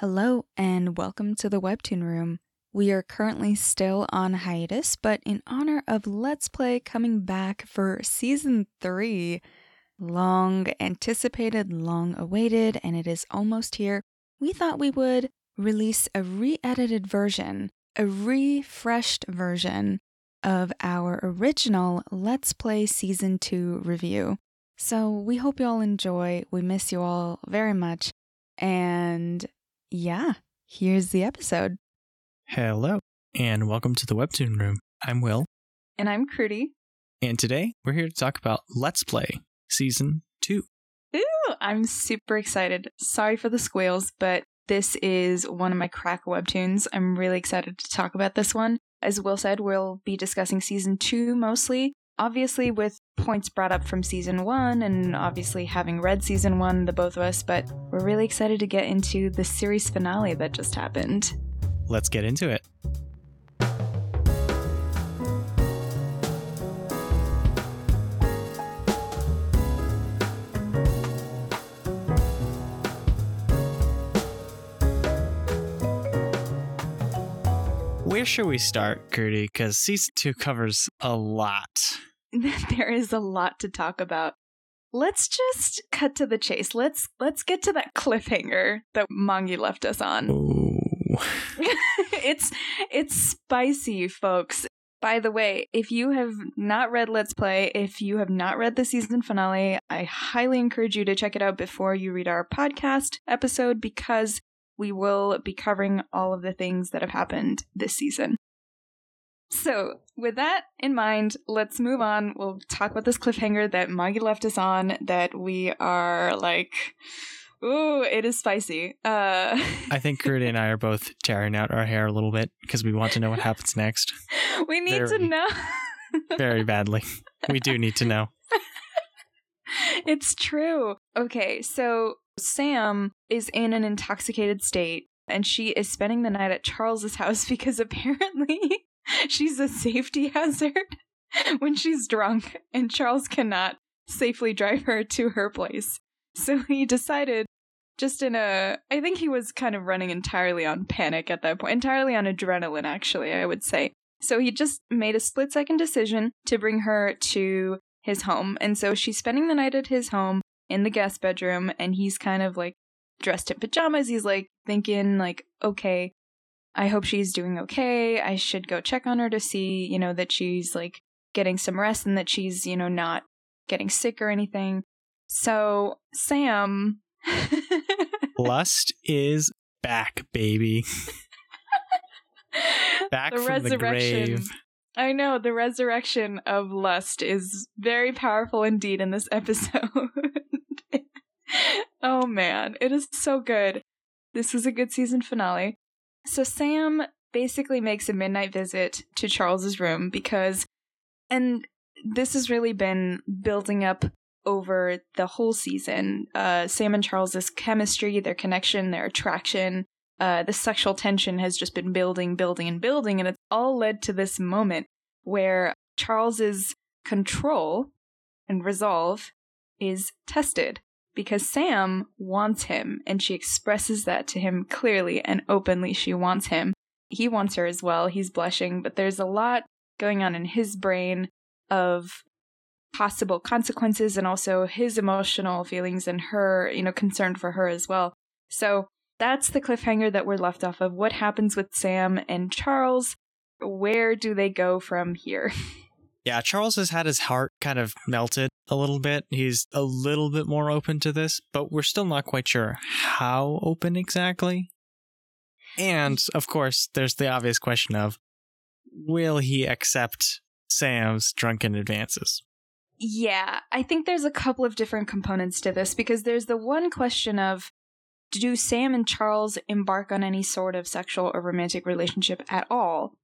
Hello, and welcome to the Webtoon Room. We are currently still on hiatus, but in honor of Let's Play coming back for season three, long anticipated, long awaited, and it is almost here, we thought we would release a re edited version, a refreshed version of our original Let's Play season two review. So we hope you all enjoy. We miss you all very much. And yeah, here's the episode. Hello, and welcome to the Webtoon Room. I'm Will, And I'm Gertie. and today we're here to talk about Let's Play Season 2. Ooh, I'm super excited. Sorry for the squeals, but this is one of my crack webtoons. I'm really excited to talk about this one. As Will said, we'll be discussing season two mostly. Obviously, with points brought up from season one, and obviously having read season one, the both of us, but we're really excited to get into the series finale that just happened. Let's get into it. Where should we start, Gertie? Because season two covers a lot. there is a lot to talk about. Let's just cut to the chase. Let's let's get to that cliffhanger that Mongie left us on. Oh, it's it's spicy, folks. By the way, if you have not read Let's Play, if you have not read the season finale, I highly encourage you to check it out before you read our podcast episode because we will be covering all of the things that have happened this season. So, with that in mind, let's move on. We'll talk about this cliffhanger that Mongie left us on that we are like, ooh, it is spicy. Uh I think Gertie and I are both tearing out our hair a little bit because we want to know what happens next we need to know. very badly. We do need to know. it's true. Okay, so Sam is in an intoxicated state and she is spending the night at Charles's house because apparently she's a safety hazard when she's drunk and Charles cannot safely drive her to her place. So he decided just in a I think he was kind of running entirely on panic at that point, entirely on adrenaline actually, I would say. So he just made a split second decision to bring her to his home. And so she's spending the night at his home in the guest bedroom and he's kind of like dressed in pajamas. He's like thinking like, okay, I hope she's doing okay. I should go check on her to see, you know, that she's like getting some rest and that she's, you know, not getting sick or anything. So Sam Lust is back, baby. Back the from the resurrection. grave. I know the resurrection of lust is very powerful indeed in this episode. oh man, it is so good. This is a good season finale. So Sam basically makes a midnight visit to Charles's room because and this has really been building up over the whole season. Uh, Sam and Charles's chemistry, their connection, their attraction, uh, the sexual tension has just been building, building, and building, and it's all led to this moment where Charles's control and resolve is tested because Sam wants him, and she expresses that to him clearly and openly. She wants him. He wants her as well. He's blushing, but there's a lot going on in his brain of possible consequences and also his emotional feelings and her, you know, concern for her as well. So that's the cliffhanger that we're left off of. What happens with Sam and Charles? Where do they go from here? Yeah, Charles has had his heart kind of melted a little bit. He's a little bit more open to this, but we're still not quite sure how open exactly. And of course, there's the obvious question of will he accept Sam's drunken advances? Yeah, I think there's a couple of different components to this because there's the one question of do Sam and Charles embark on any sort of sexual or romantic relationship at all?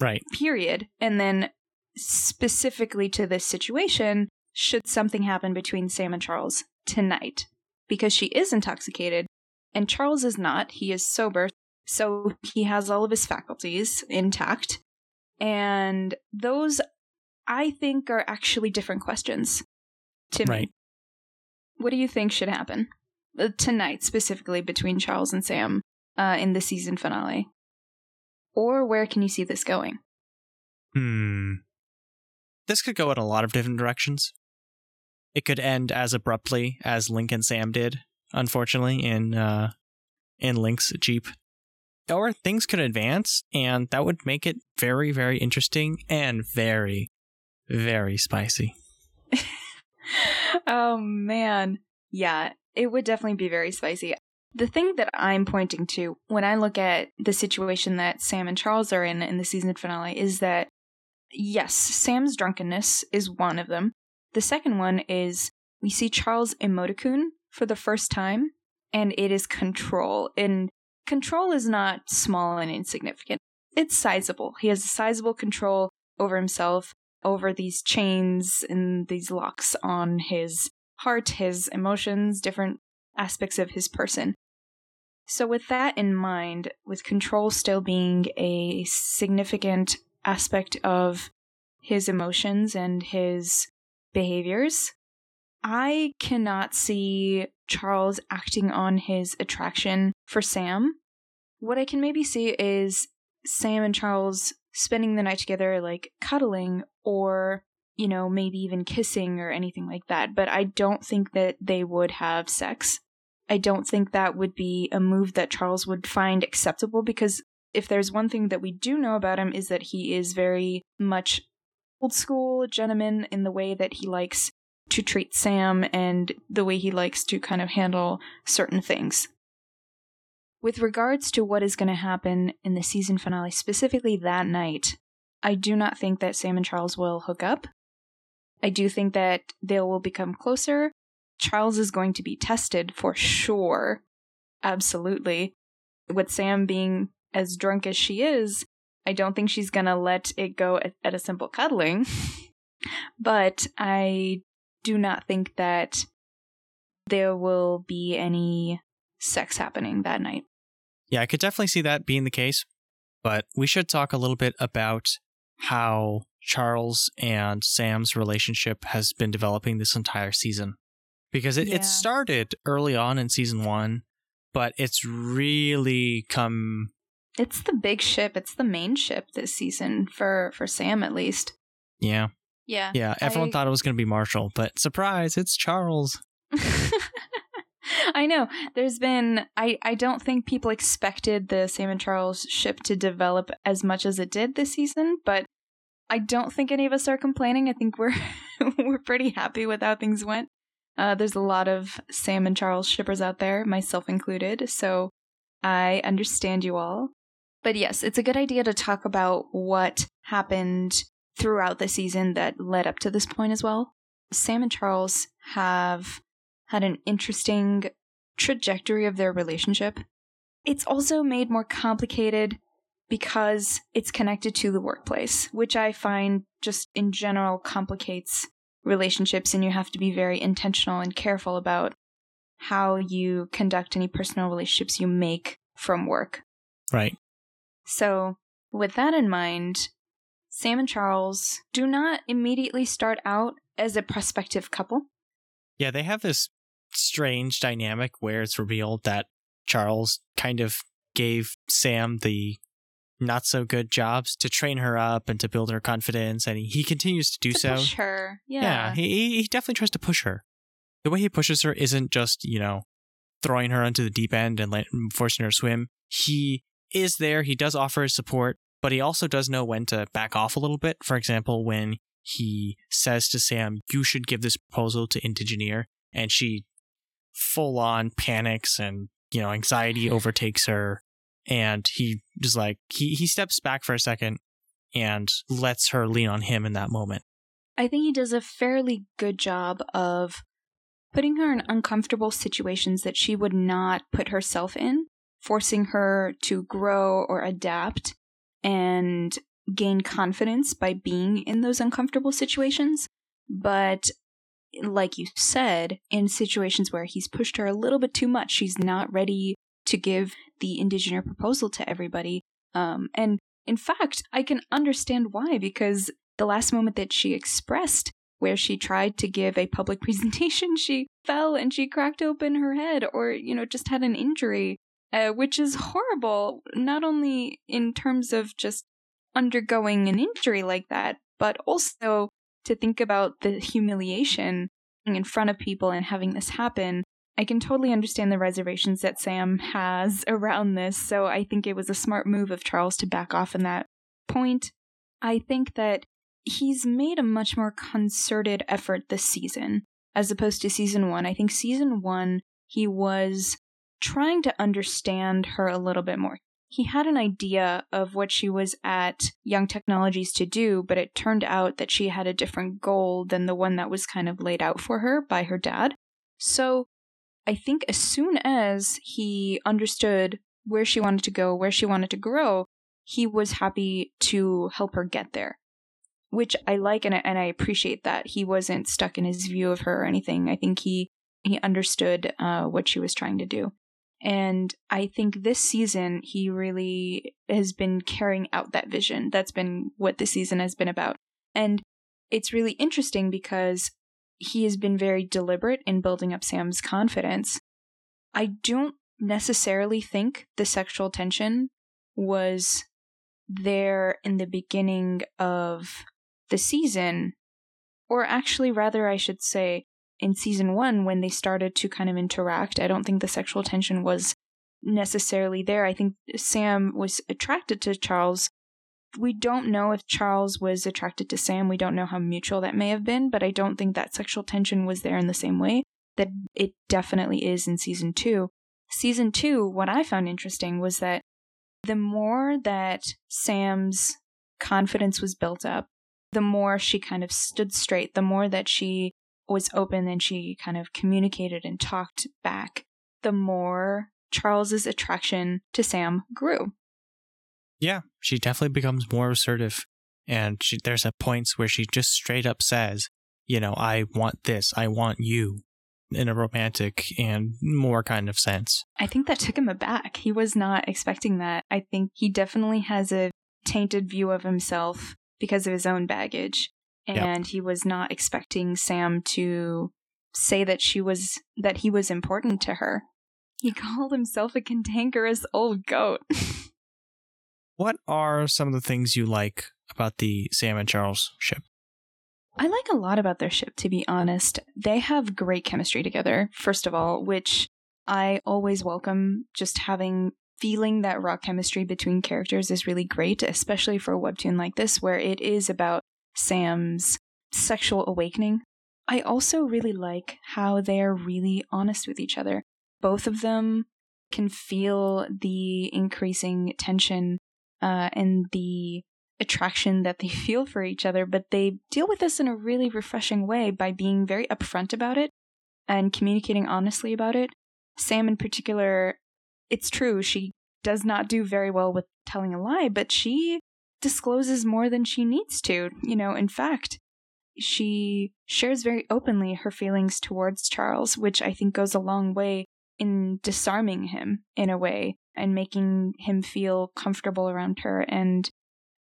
Right. Period. And then specifically to this situation, should something happen between Sam and Charles tonight? Because she is intoxicated and Charles is not. He is sober. So he has all of his faculties intact. And those, I think, are actually different questions to me. Right. What do you think should happen uh, tonight, specifically between Charles and Sam? uh, in the season finale? Or where can you see this going? Hmm. This could go in a lot of different directions. It could end as abruptly as Link and Sam did, unfortunately, in uh, in Link's Jeep. Or things could advance, and that would make it very, very interesting and very, very spicy. oh man. Yeah, it would definitely be very spicy. The thing that I'm pointing to when I look at the situation that Sam and Charles are in in the season finale is that yes, Sam's drunkenness is one of them. The second one is we see Charles emoticon for the first time, and it is control. And control is not small and insignificant. It's sizable. He has a sizable control over himself, over these chains and these locks on his heart, his emotions, different aspects of his person. So, with that in mind, with control still being a significant aspect of his emotions and his behaviors, I cannot see Charles acting on his attraction for Sam. What I can maybe see is Sam and Charles spending the night together, like cuddling, or you know, maybe even kissing or anything like that. But I don't think that they would have sex. I don't think that would be a move that Charles would find acceptable because if there's one thing that we do know about him is that he is very much old school gentleman in the way that he likes to treat Sam and the way he likes to kind of handle certain things. With regards to what is going to happen in the season finale, specifically that night, I do not think that Sam and Charles will hook up. I do think that they will become closer. Charles is going to be tested for sure. Absolutely. With Sam being as drunk as she is, I don't think she's going to let it go at, at a simple cuddling. but I do not think that there will be any sex happening that night. Yeah, I could definitely see that being the case. But we should talk a little bit about how Charles and Sam's relationship has been developing this entire season. Because it, yeah. it started early on in season one, but it's really come. It's the big ship. It's the main ship this season for for Sam at least. Yeah. Yeah. Yeah. Everyone I... thought it was going to be Marshall, but surprise, it's Charles. I know. There's been I I don't think people expected the Sam and Charles ship to develop as much as it did this season, but I don't think any of us are complaining. I think we're we're pretty happy with how things went. Uh, there's a lot of Sam and Charles shippers out there, myself included, so I understand you all. But yes, it's a good idea to talk about what happened throughout the season that led up to this point as well. Sam and Charles have had an interesting trajectory of their relationship. It's also made more complicated because it's connected to the workplace, which I find just in general complicates relationships, and you have to be very intentional and careful about how you conduct any personal relationships you make from work. Right. So, with that in mind, Sam and Charles do not immediately start out as a prospective couple. Yeah, they have this strange dynamic where it's revealed that Charles kind of gave Sam the not so good jobs to train her up and to build her confidence, and he, he continues to do to so. Push her, yeah. Yeah, he he definitely tries to push her. The way he pushes her isn't just you know throwing her onto the deep end and let, forcing her to swim. He is there. He does offer his support, but he also does know when to back off a little bit. For example, when he says to Sam, "You should give this proposal to Indigeneer," and she full on panics and you know anxiety overtakes her and he just like he he steps back for a second and lets her lean on him in that moment. I think he does a fairly good job of putting her in uncomfortable situations that she would not put herself in, forcing her to grow or adapt and gain confidence by being in those uncomfortable situations. But like you said, in situations where he's pushed her a little bit too much, she's not ready to give the Indigeneer proposal to everybody. Um, and in fact, I can understand why, because the last moment that she expressed, where she tried to give a public presentation, she fell and she cracked open her head or, you know, just had an injury. Uh, which is horrible, not only in terms of just undergoing an injury like that, but also to think about the humiliation in front of people and having this happen. I can totally understand the reservations that Sam has around this, so I think it was a smart move of Charles to back off in that point. I think that he's made a much more concerted effort this season as opposed to season one. I think season one, he was trying to understand her a little bit more. He had an idea of what she was at Young Technologies to do, but it turned out that she had a different goal than the one that was kind of laid out for her by her dad. So I think as soon as he understood where she wanted to go, where she wanted to grow, he was happy to help her get there. Which I like and I, and I appreciate that. He wasn't stuck in his view of her or anything. I think he he understood uh, what she was trying to do. And I think this season, he really has been carrying out that vision. That's been what the season has been about. And it's really interesting because he has been very deliberate in building up Sam's confidence. I don't necessarily think the sexual tension was there in the beginning of the season, or actually, rather, I should say, in season one when they started to kind of interact. I don't think the sexual tension was necessarily there. I think Sam was attracted to Charles. We don't know if Charles was attracted to Sam. We don't know how mutual that may have been, but I don't think that sexual tension was there in the same way that it definitely is in season two. Season two, what I found interesting was that the more that Sam's confidence was built up, the more she kind of stood straight, the more that she was open and she kind of communicated and talked back, the more Charles's attraction to Sam grew. Yeah, she definitely becomes more assertive. And she, there's a points where she just straight up says, you know, I want this, I want you, in a romantic and more kind of sense. I think that took him aback. He was not expecting that. I think he definitely has a tainted view of himself because of his own baggage and yep. he was not expecting Sam to say that she was that he was important to her. He called himself a cantankerous old goat. what are some of the things you like about the Sam and Charles ship? I like a lot about their ship, to be honest. They have great chemistry together, first of all, which I always welcome. Just having feeling that raw chemistry between characters is really great, especially for a webtoon like this, where it is about Sam's sexual awakening. I also really like how they're really honest with each other. Both of them can feel the increasing tension uh, and the attraction that they feel for each other, but they deal with this in a really refreshing way by being very upfront about it and communicating honestly about it. Sam, in particular, it's true, she does not do very well with telling a lie, but she discloses more than she needs to. You know, in fact, she shares very openly her feelings towards Charles, which I think goes a long way in disarming him in a way and making him feel comfortable around her and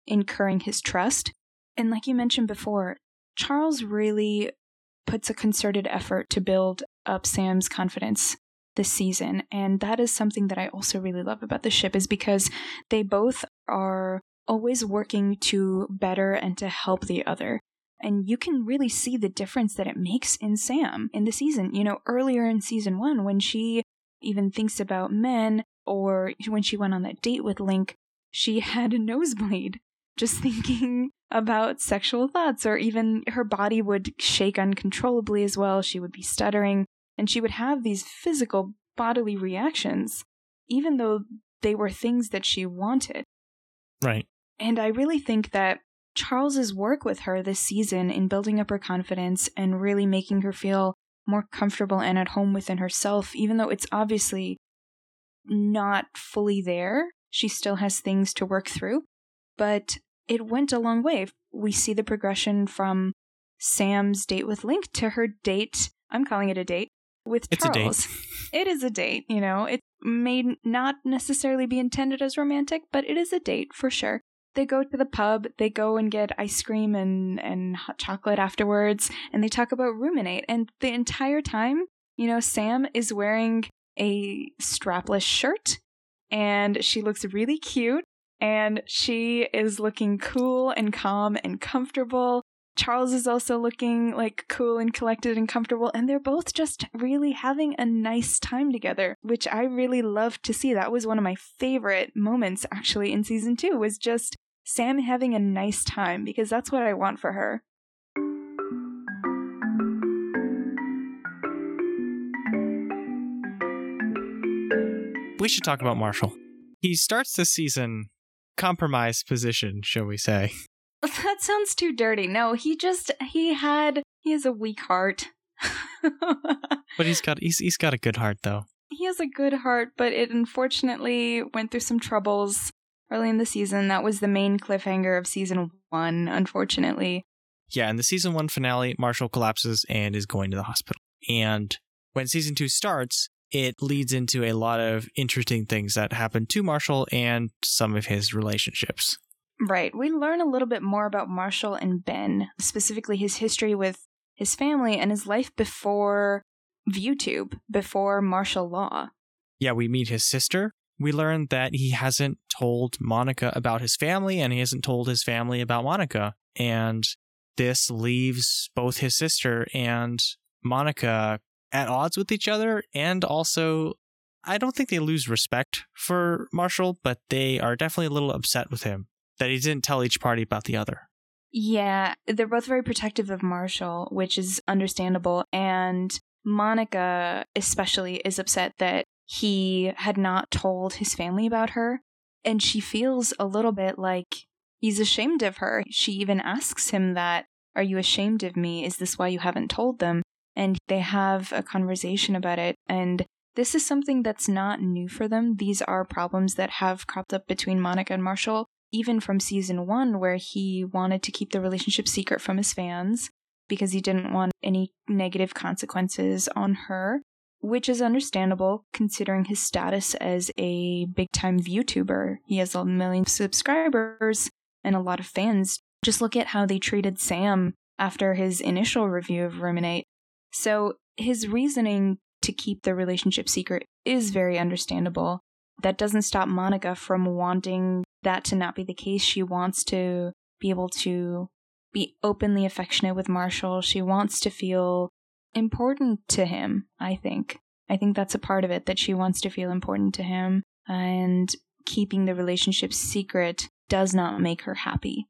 incurring his trust. And like you mentioned before, Charles really puts a concerted effort to build up Sam's confidence this season. And that is something that I also really love about the ship is because they both are always working to better and to help the other. And you can really see the difference that it makes in Sam in the season. You know, earlier in season one, when she even thinks about men, or when she went on that date with Link, she had a nosebleed just thinking about sexual thoughts, or even her body would shake uncontrollably as well. She would be stuttering, and she would have these physical bodily reactions, even though they were things that she wanted. Right. And I really think that Charles's work with her this season in building up her confidence and really making her feel more comfortable and at home within herself, even though it's obviously not fully there, she still has things to work through. But it went a long way. We see the progression from Sam's date with Link to her date. I'm calling it a date with it's Charles. It is a date, you know. It may not necessarily be intended as romantic, but it is a date for sure they go to the pub, they go and get ice cream and, and hot chocolate afterwards, and they talk about ruminate. And the entire time, you know, Sam is wearing a strapless shirt and she looks really cute and she is looking cool and calm and comfortable. Charles is also looking like cool and collected and comfortable, and they're both just really having a nice time together, which I really loved to see. That was one of my favorite moments actually in season two, was just Sam having a nice time because that's what I want for her. We should talk about Marshall. He starts this season compromised position, shall we say. That sounds too dirty. No, he just he had he has a weak heart. But he's got he's he's got a good heart though. he has a good heart, but it unfortunately went through some troubles early in the season. That was the main cliffhanger of season one, unfortunately. Yeah, in the season one finale, Marshall collapses and is going to the hospital. And when season two starts, it leads into a lot of interesting things that happen to Marshall and some of his relationships. Right. We learn a little bit more about Marshall and Ben, specifically his history with his family and his life before ViewTube, before Marshall Law. Yeah, we meet his sister. We learn that he hasn't told Monica about his family and he hasn't told his family about Monica. And this leaves both his sister and Monica at odds with each other. And also, I don't think they lose respect for Marshall, but they are definitely a little upset with him that he didn't tell each party about the other. Yeah, they're both very protective of Marshall, which is understandable. And Monica, especially, is upset that he had not told his family about her. And she feels a little bit like he's ashamed of her. She even asks him that, Are you ashamed of me? Is this why you haven't told them? And they have a conversation about it. And this is something that's not new for them. These are problems that have cropped up between Monica and Marshall, even from season one, where he wanted to keep the relationship secret from his fans because he didn't want any negative consequences on her, which is understandable considering his status as a big time ViewTuber. He has a million subscribers and a lot of fans. Just look at how they treated Sam after his initial review of Ruminate. So his reasoning to keep the relationship secret is very understandable. That doesn't stop Monica from wanting that to not be the case. She wants to be able to be openly affectionate with Marshall. She wants to feel important to him, I think. I think that's a part of it that she wants to feel important to him and keeping the relationship secret does not make her happy.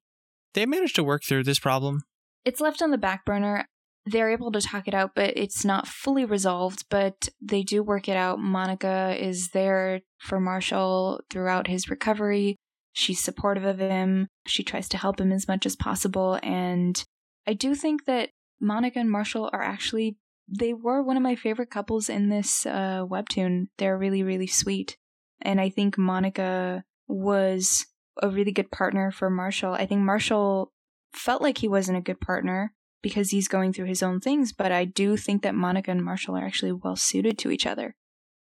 They managed to work through this problem. It's left on the back burner. They're able to talk it out, but it's not fully resolved, but they do work it out. Monica is there for Marshall throughout his recovery. She's supportive of him. She tries to help him as much as possible. And I do think that Monica and Marshall are actually, they were one of my favorite couples in this uh, webtoon. They're really, really sweet. And I think Monica was a really good partner for Marshall. I think Marshall felt like he wasn't a good partner because he's going through his own things, but I do think that Monica and Marshall are actually well suited to each other.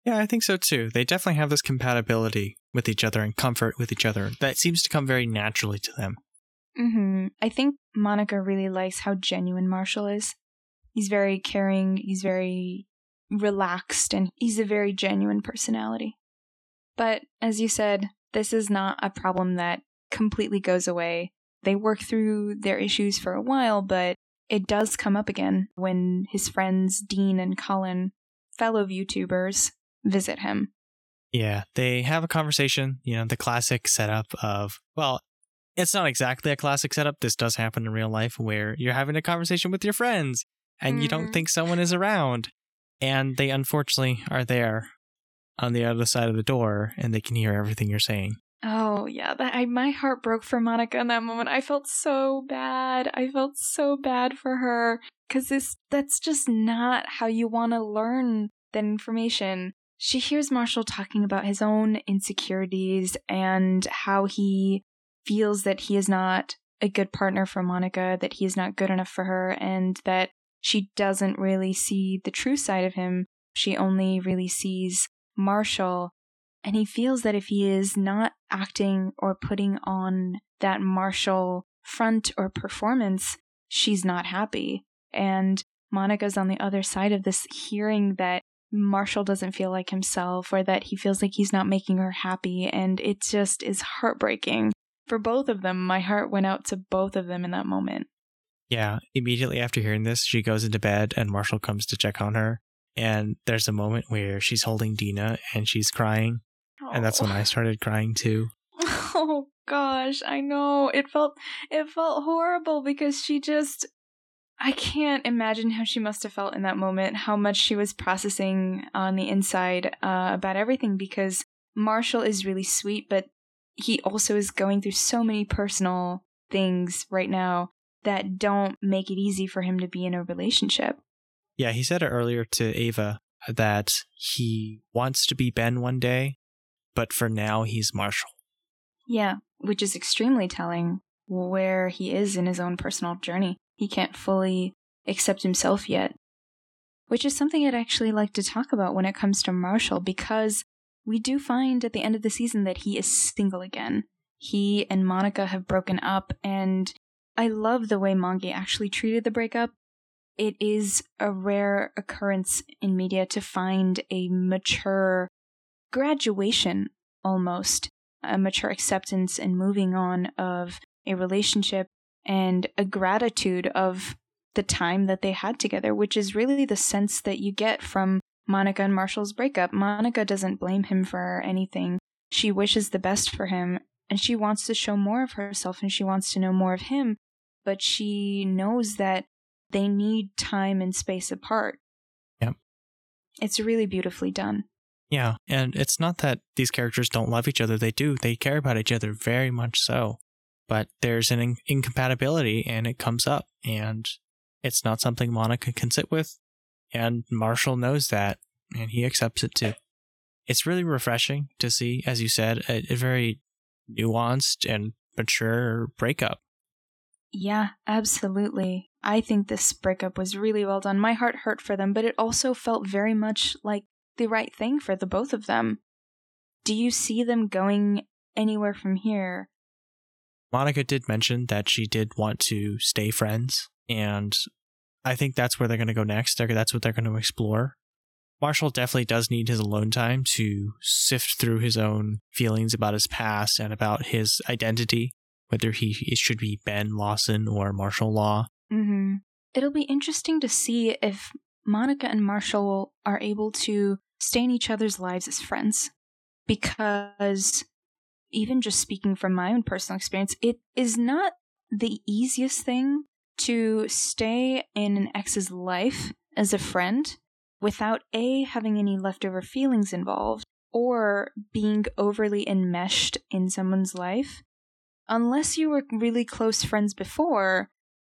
Yeah, I think so too. They definitely have this compatibility with each other and comfort with each other that seems to come very naturally to them. hmm I think Monica really likes how genuine Marshall is. He's very caring, he's very relaxed, and he's a very genuine personality. But as you said, this is not a problem that completely goes away. They work through their issues for a while, but it does come up again when his friends Dean and Colin, fellow YouTubers, visit him. Yeah, they have a conversation, you know, the classic setup of, well, it's not exactly a classic setup. This does happen in real life where you're having a conversation with your friends and you don't Mhm. think someone is around. And they unfortunately are there on the other side of the door and they can hear everything you're saying. Oh yeah, that I my heart broke for Monica in that moment. I felt so bad. I felt so bad for her cuz this that's just not how you want to learn that information. She hears Marshall talking about his own insecurities and how he feels that he is not a good partner for Monica, that he is not good enough for her and that she doesn't really see the true side of him. She only really sees Marshall and he feels that if he is not acting or putting on that Marshall front or performance, she's not happy. And Monica's on the other side of this, hearing that Marshall doesn't feel like himself or that he feels like he's not making her happy. And it just is heartbreaking. For both of them, my heart went out to both of them in that moment. Yeah, immediately after hearing this, she goes into bed and Marshall comes to check on her. And there's a moment where she's holding Dina and she's crying. Oh. And that's when I oh. started crying too. Oh gosh, I know. It felt it felt horrible because she just I can't imagine how she must have felt in that moment, how much she was processing on the inside uh, about everything because Marshall is really sweet, but he also is going through so many personal things right now that don't make it easy for him to be in a relationship. Yeah, he said it earlier to Ava that he wants to be Ben one day, but for now he's Marshall. Yeah, which is extremely telling where he is in his own personal journey. He can't fully accept himself yet. Which is something I'd actually like to talk about when it comes to Marshall because we do find at the end of the season that he is single again. He and Monica have broken up, and I love the way Mongie actually treated the breakup. It is a rare occurrence in media to find a mature graduation almost, a mature acceptance and moving on of a relationship and a gratitude of the time that they had together, which is really the sense that you get from Monica and Marshall's breakup. Monica doesn't blame him for anything. She wishes the best for him and she wants to show more of herself and she wants to know more of him but she knows that they need time and space apart. Yep. It's really beautifully done. Yeah, and it's not that these characters don't love each other. They do. They care about each other very much so. But there's an in- incompatibility and it comes up and it's not something Monica can sit with. And Marshall knows that and he accepts it too. It's really refreshing to see, as you said, a, a very nuanced and mature breakup. Yeah, absolutely. I think this breakup was really well done. My heart hurt for them, but it also felt very much like the right thing for the both of them. Do you see them going anywhere from here? Monica did mention that she did want to stay friends, and I think that's where they're going to go next. That's what they're going to explore. Marshall definitely does need his alone time to sift through his own feelings about his past and about his identity whether he it should be Ben Lawson or Marshall Law. Mm-hmm. It'll be interesting to see if Monica and Marshall are able to stay in each other's lives as friends. Because even just speaking from my own personal experience, it is not the easiest thing to stay in an ex's life as a friend without A, having any leftover feelings involved, or being overly enmeshed in someone's life unless you were really close friends before,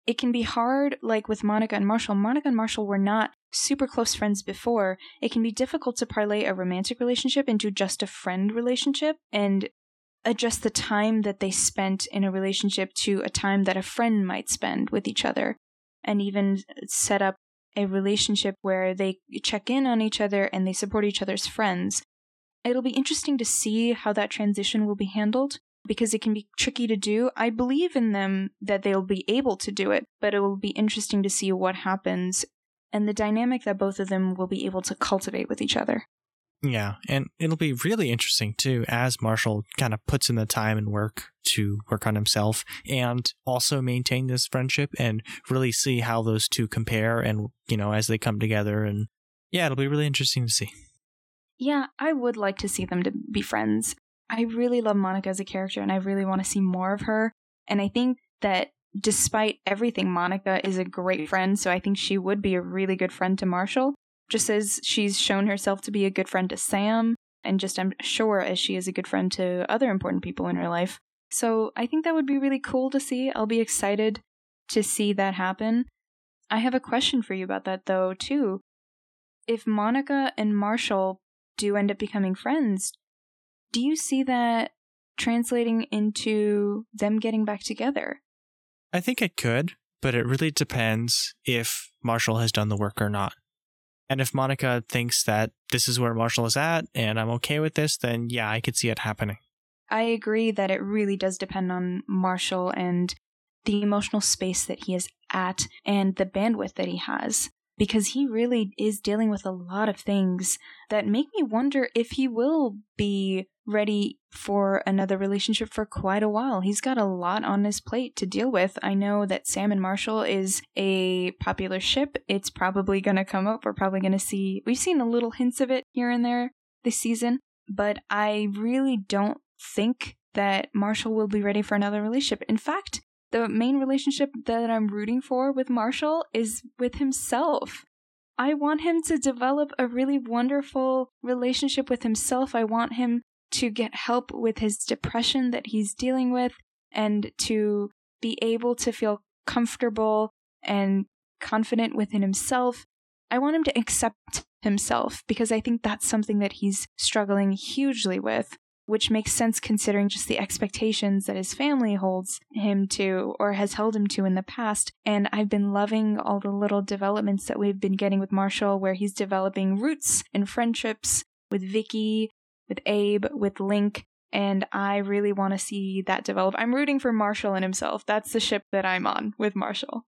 it can be hard, like with Monica and Marshall. Monica and Marshall were not super close friends before. It can be difficult to parlay a romantic relationship into just a friend relationship and adjust the time that they spent in a relationship to a time that a friend might spend with each other, and even set up a relationship where they check in on each other and they support each other's friends. It'll be interesting to see how that transition will be handled because it can be tricky to do. I believe in them that they'll be able to do it, but it will be interesting to see what happens and the dynamic that both of them will be able to cultivate with each other. Yeah, and it'll be really interesting too as Marshall kind of puts in the time and work to work on himself and also maintain this friendship and really see how those two compare and, you know, as they come together. And yeah, it'll be really interesting to see. Yeah, I would like to see them to be friends. I really love Monica as a character and I really want to see more of her. And I think that despite everything, Monica is a great friend. So I think she would be a really good friend to Marshall, just as she's shown herself to be a good friend to Sam, and just I'm sure as she is a good friend to other important people in her life. So I think that would be really cool to see. I'll be excited to see that happen. I have a question for you about that though, too. If Monica and Marshall do end up becoming friends, do you see that translating into them getting back together? I think it could, but it really depends if Marshall has done the work or not. And if Monica thinks that this is where Marshall is at and I'm okay with this, then yeah, I could see it happening. I agree that it really does depend on Marshall and the emotional space that he is at and the bandwidth that he has. Because he really is dealing with a lot of things that make me wonder if he will be ready for another relationship for quite a while. He's got a lot on his plate to deal with. I know that Sam and Marshall is a popular ship. It's probably going to come up. We're probably going to see, we've seen a little hints of it here and there this season, but I really don't think that Marshall will be ready for another relationship. In fact, the main relationship that I'm rooting for with Marshall is with himself. I want him to develop a really wonderful relationship with himself. I want him to get help with his depression that he's dealing with and to be able to feel comfortable and confident within himself. I want him to accept himself because I think that's something that he's struggling hugely with which makes sense considering just the expectations that his family holds him to or has held him to in the past. And I've been loving all the little developments that we've been getting with Marshall, where he's developing roots and friendships with Vicky, with Abe, with Link. And I really want to see that develop. I'm rooting for Marshall and himself. That's the ship that I'm on with Marshall.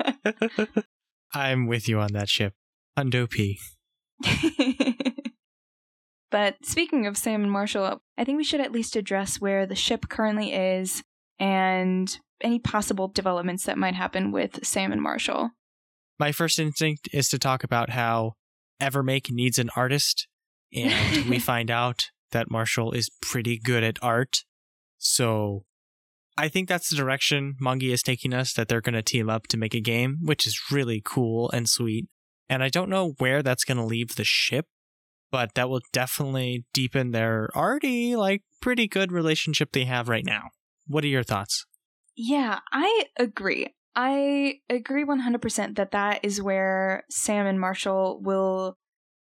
I'm with you on that ship. Undo P. But speaking of Sam and Marshall, I think we should at least address where the ship currently is and any possible developments that might happen with Sam and Marshall. My first instinct is to talk about how Evermake needs an artist, and we find out that Marshall is pretty good at art. So I think that's the direction Mongie is taking us, that they're going to team up to make a game, which is really cool and sweet. And I don't know where that's going to leave the ship but that will definitely deepen their already like pretty good relationship they have right now. What are your thoughts? Yeah, I agree. I agree 100% that that is where Sam and Marshall will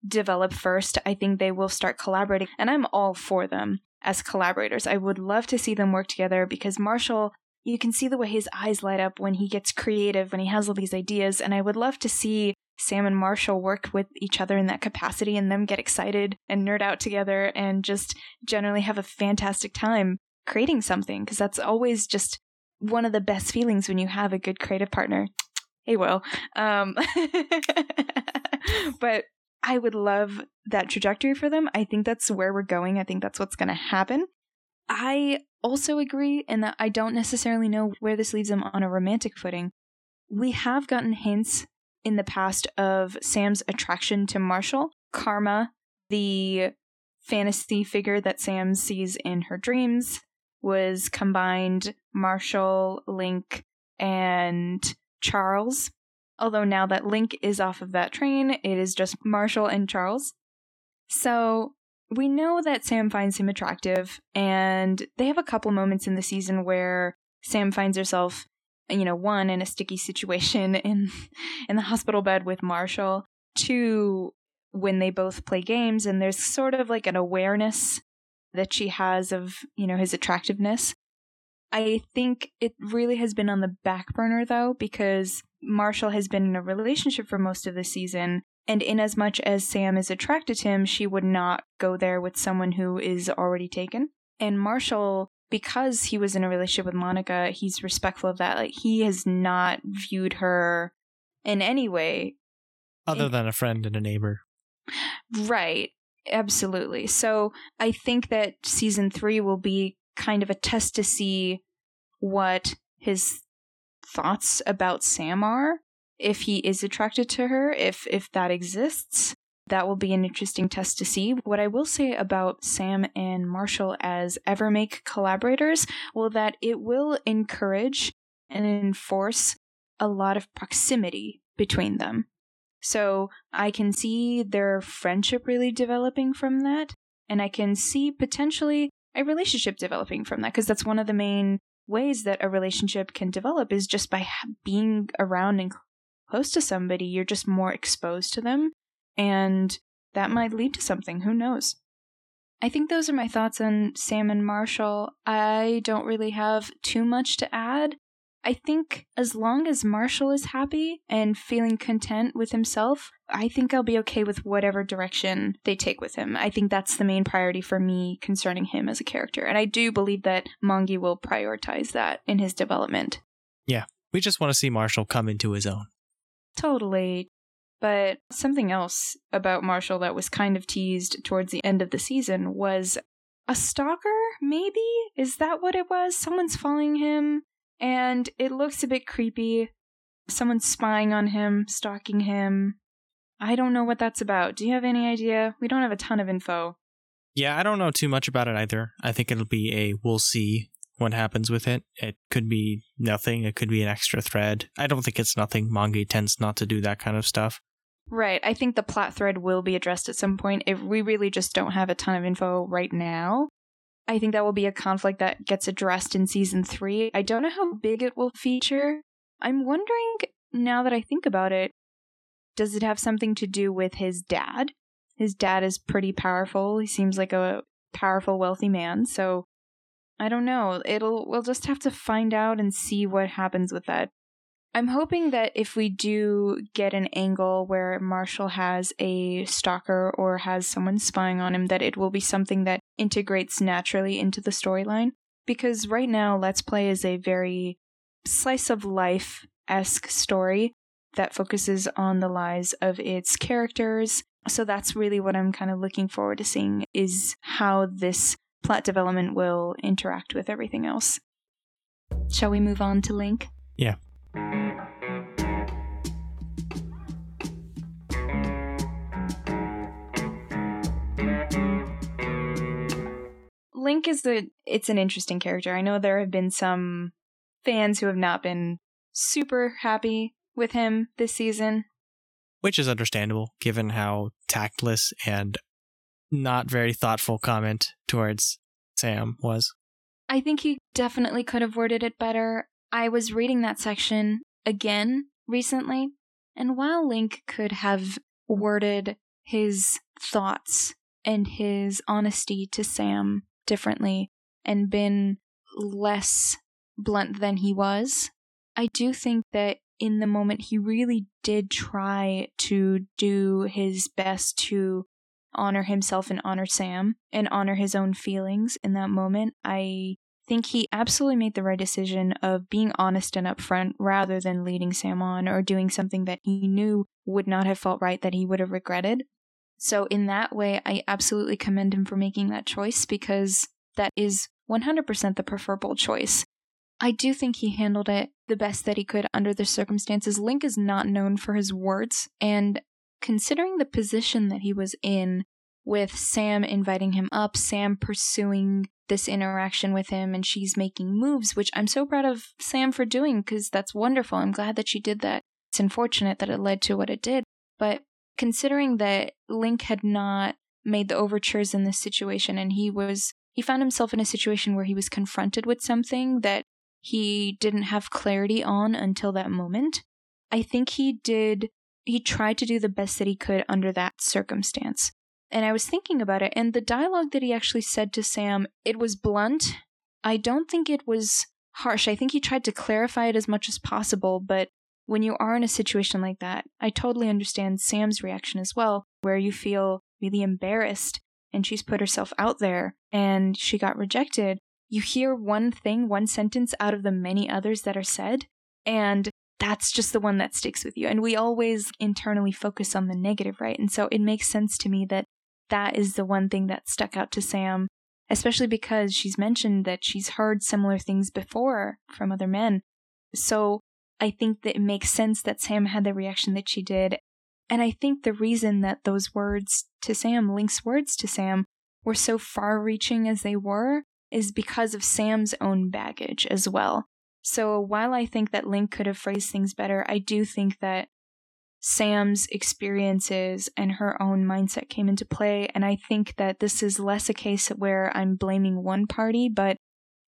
develop first. I think they will start collaborating, and I'm all for them as collaborators. I would love to see them work together because Marshall, you can see the way his eyes light up when he gets creative, when he has all these ideas, and I would love to see Sam and Marshall work with each other in that capacity and them get excited and nerd out together and just generally have a fantastic time creating something because that's always just one of the best feelings when you have a good creative partner. Hey, Will. Um, but I would love that trajectory for them. I think that's where we're going. I think that's what's going to happen. I also agree in that I don't necessarily know where this leaves them on a romantic footing. We have gotten hints in the past of Sam's attraction to Marshall. Karma, the fantasy figure that Sam sees in her dreams, was combined Marshall, Link, and Charles. Although now that Link is off of that train, it is just Marshall and Charles. So we know that Sam finds him attractive, and they have a couple moments in the season where Sam finds herself you know, one in a sticky situation in in the hospital bed with Marshall, two when they both play games and there's sort of like an awareness that she has of, you know, his attractiveness. I think it really has been on the back burner though because Marshall has been in a relationship for most of the season and in as much as Sam is attracted to him, she would not go there with someone who is already taken. And Marshall because he was in a relationship with Monica, he's respectful of that. Like he has not viewed her in any way other in- than a friend and a neighbor. Right. Absolutely. So I think that season 3 will be kind of a test to see what his thoughts about Sam are if he is attracted to her, if if that exists that will be an interesting test to see. What I will say about Sam and Marshall as Evermake collaborators, well, that it will encourage and enforce a lot of proximity between them. So I can see their friendship really developing from that, and I can see potentially a relationship developing from that, because that's one of the main ways that a relationship can develop is just by being around and close to somebody. You're just more exposed to them and that might lead to something. Who knows? I think those are my thoughts on Sam and Marshall. I don't really have too much to add. I think as long as Marshall is happy and feeling content with himself, I think I'll be okay with whatever direction they take with him. I think that's the main priority for me concerning him as a character. And I do believe that Mongie will prioritize that in his development. Yeah, we just want to see Marshall come into his own. Totally. But something else about Marshall that was kind of teased towards the end of the season was a stalker, maybe? Is that what it was? Someone's following him, and it looks a bit creepy. Someone's spying on him, stalking him. I don't know what that's about. Do you have any idea? We don't have a ton of info. Yeah, I don't know too much about it either. I think it'll be a we'll see what happens with it. It could be nothing. It could be an extra thread. I don't think it's nothing. Mongie tends not to do that kind of stuff. Right. I think the plot thread will be addressed at some point. If we really just don't have a ton of info right now, I think that will be a conflict that gets addressed in season three. I don't know how big it will feature. I'm wondering, now that I think about it, does it have something to do with his dad? His dad is pretty powerful. He seems like a powerful, wealthy man. So I don't know. It'll we'll just have to find out and see what happens with that. I'm hoping that if we do get an angle where Marshall has a stalker or has someone spying on him, that it will be something that integrates naturally into the storyline. Because right now, Let's Play is a very slice of life esque story that focuses on the lives of its characters. So that's really what I'm kind of looking forward to seeing is how this plot development will interact with everything else. Shall we move on to Link? Yeah. Link is the it's an interesting character. I know there have been some fans who have not been super happy with him this season. Which is understandable given how tactless and not very thoughtful comment towards Sam was. I think he definitely could have worded it better. I was reading that section again recently, and while Link could have worded his thoughts and his honesty to Sam differently and been less blunt than he was, I do think that in the moment he really did try to do his best to honor himself and honor Sam and honor his own feelings in that moment. I think he absolutely made the right decision of being honest and upfront rather than leading Sam on or doing something that he knew would not have felt right that he would have regretted. So, in that way, I absolutely commend him for making that choice because that is 100% the preferable choice. I do think he handled it the best that he could under the circumstances. Link is not known for his words, and considering the position that he was in with Sam inviting him up, Sam pursuing this interaction with him, and she's making moves, which I'm so proud of Sam for doing because that's wonderful. I'm glad that she did that. It's unfortunate that it led to what it did, but considering that Link had not made the overtures in this situation and he was he found himself in a situation where he was confronted with something that he didn't have clarity on until that moment. I think he did he tried to do the best that he could under that circumstance. And I was thinking about it, and the dialogue that he actually said to Sam, it was blunt. I don't think it was harsh. I think he tried to clarify it as much as possible, but when you are in a situation like that, I totally understand Sam's reaction as well, where you feel really embarrassed and she's put herself out there and she got rejected. You hear one thing, one sentence out of the many others that are said, and that's just the one that sticks with you. And we always internally focus on the negative, right? And so it makes sense to me that that is the one thing that stuck out to Sam, especially because she's mentioned that she's heard similar things before from other men. So I think that it makes sense that Sam had the reaction that she did. And I think the reason that those words to Sam, Link's words to Sam, were so far reaching as they were is because of Sam's own baggage as well. So while I think that Link could have phrased things better, I do think that Sam's experiences and her own mindset came into play. And I think that this is less a case where I'm blaming one party, but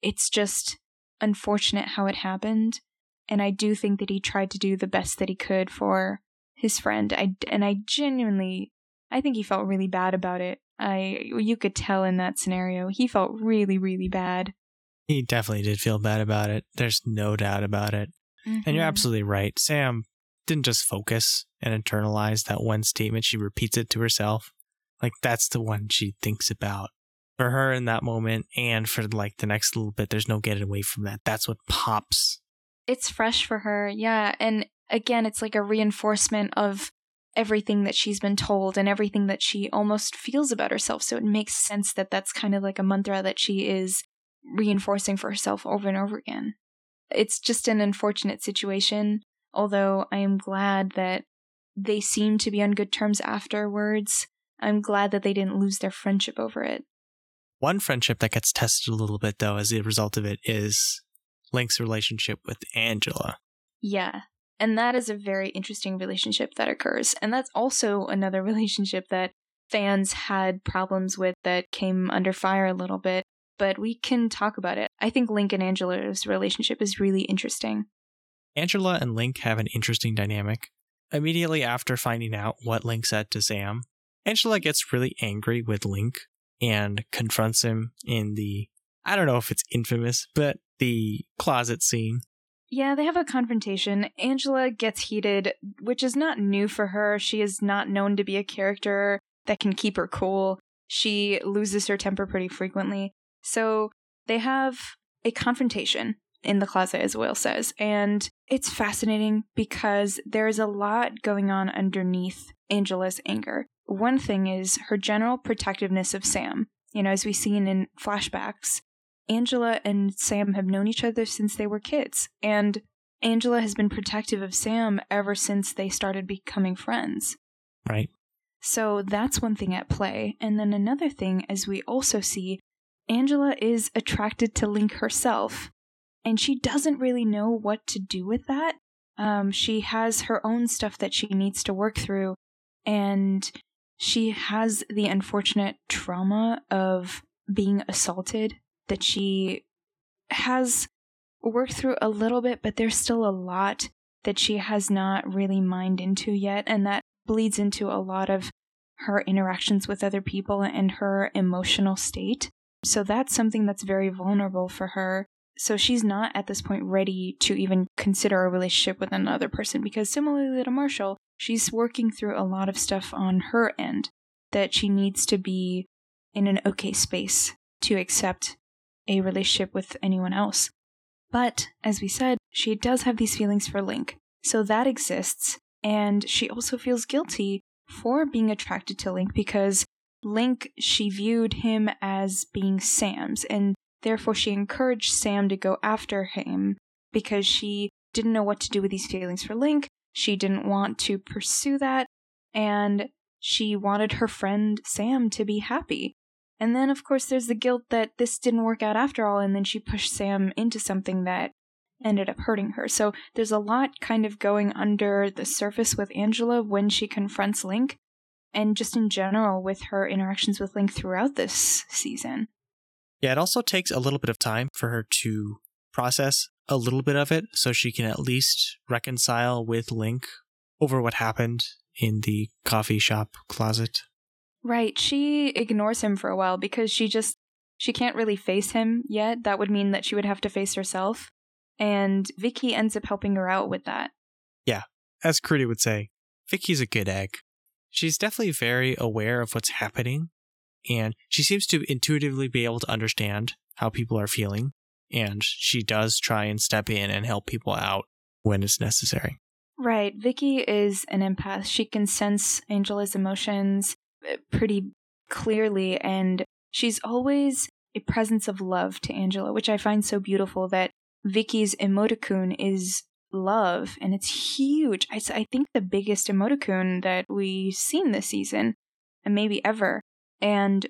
it's just unfortunate how it happened. And I do think that he tried to do the best that he could for his friend. I, and I genuinely, I think he felt really bad about it. I, you could tell in that scenario, he felt really, really bad. He definitely did feel bad about it. There's no doubt about it. Mm-hmm. And you're mm-hmm. absolutely right. Sam didn't just focus and internalize that one statement, she repeats it to herself. Like that's the one she thinks about. For her in that moment and for like the next little bit, there's no getting away from that. That's what pops. It's fresh for her, yeah. And again, it's like a reinforcement of everything that she's been told and everything that she almost feels about herself. So it makes sense that that's kind of like a mantra that she is reinforcing for herself over and over again. It's just an unfortunate situation, although I am glad that they seem to be on good terms afterwards. I'm glad that they didn't lose their friendship over it. One friendship that gets tested a little bit, though, as a result of it, is Link's relationship with Angela. Yeah. And that is a very interesting relationship that occurs. And that's also another relationship that fans had problems with that came under fire a little bit. But we can talk about it. I think Link and Angela's relationship is really interesting. Angela and Link have an interesting dynamic. Immediately after finding out what Link said to Sam, Angela gets really angry with Link and confronts him in the I don't know if it's infamous, but the closet scene. Yeah, they have a confrontation. Angela gets heated, which is not new for her. She is not known to be a character that can keep her cool. She loses her temper pretty frequently. So they have a confrontation in the closet, as Will says. And it's fascinating because there is a lot going on underneath Angela's anger. One thing is her general protectiveness of Sam. You know, as we've seen in flashbacks, Angela and Sam have known each other since they were kids, and Angela has been protective of Sam ever since they started becoming friends. Right. So that's one thing at play. And then another thing, as we also see, Angela is attracted to Link herself, and she doesn't really know what to do with that. Um, she has her own stuff that she needs to work through, and she has the unfortunate trauma of being assaulted that she has worked through a little bit, but there's still a lot that she has not really mined into yet, and that bleeds into a lot of her interactions with other people and her emotional state. So that's something that's very vulnerable for her. So she's not at this point ready to even consider a relationship with another person because similarly to Marshall, she's working through a lot of stuff on her end that she needs to be in an okay space to accept a relationship with anyone else. But, as we said, she does have these feelings for Link, so that exists, and she also feels guilty for being attracted to Link because Link, she viewed him as being Sam's, and therefore she encouraged Sam to go after him because she didn't know what to do with these feelings for Link, she didn't want to pursue that, and she wanted her friend Sam to be happy. And then, of course, there's the guilt that this didn't work out after all, and then she pushed Sam into something that ended up hurting her. So there's a lot kind of going under the surface with Angela when she confronts Link, and just in general with her interactions with Link throughout this season. Yeah, it also takes a little bit of time for her to process a little bit of it so she can at least reconcile with Link over what happened in the coffee shop closet. Right. She ignores him for a while because she just she can't really face him yet. That would mean that she would have to face herself. And Vicky ends up helping her out with that. Yeah. As Crudy would say, Vicky's a good egg. She's definitely very aware of what's happening, and she seems to intuitively be able to understand how people are feeling and she does try and step in and help people out when it's necessary. Right. Vicky is an empath. She can sense Angela's emotions uh, pretty clearly, and she's always a presence of love to Angela, which I find so beautiful that Vicky's emoticon is love, and it's huge. I, I think the biggest emoticon that we've seen this season, and maybe ever. And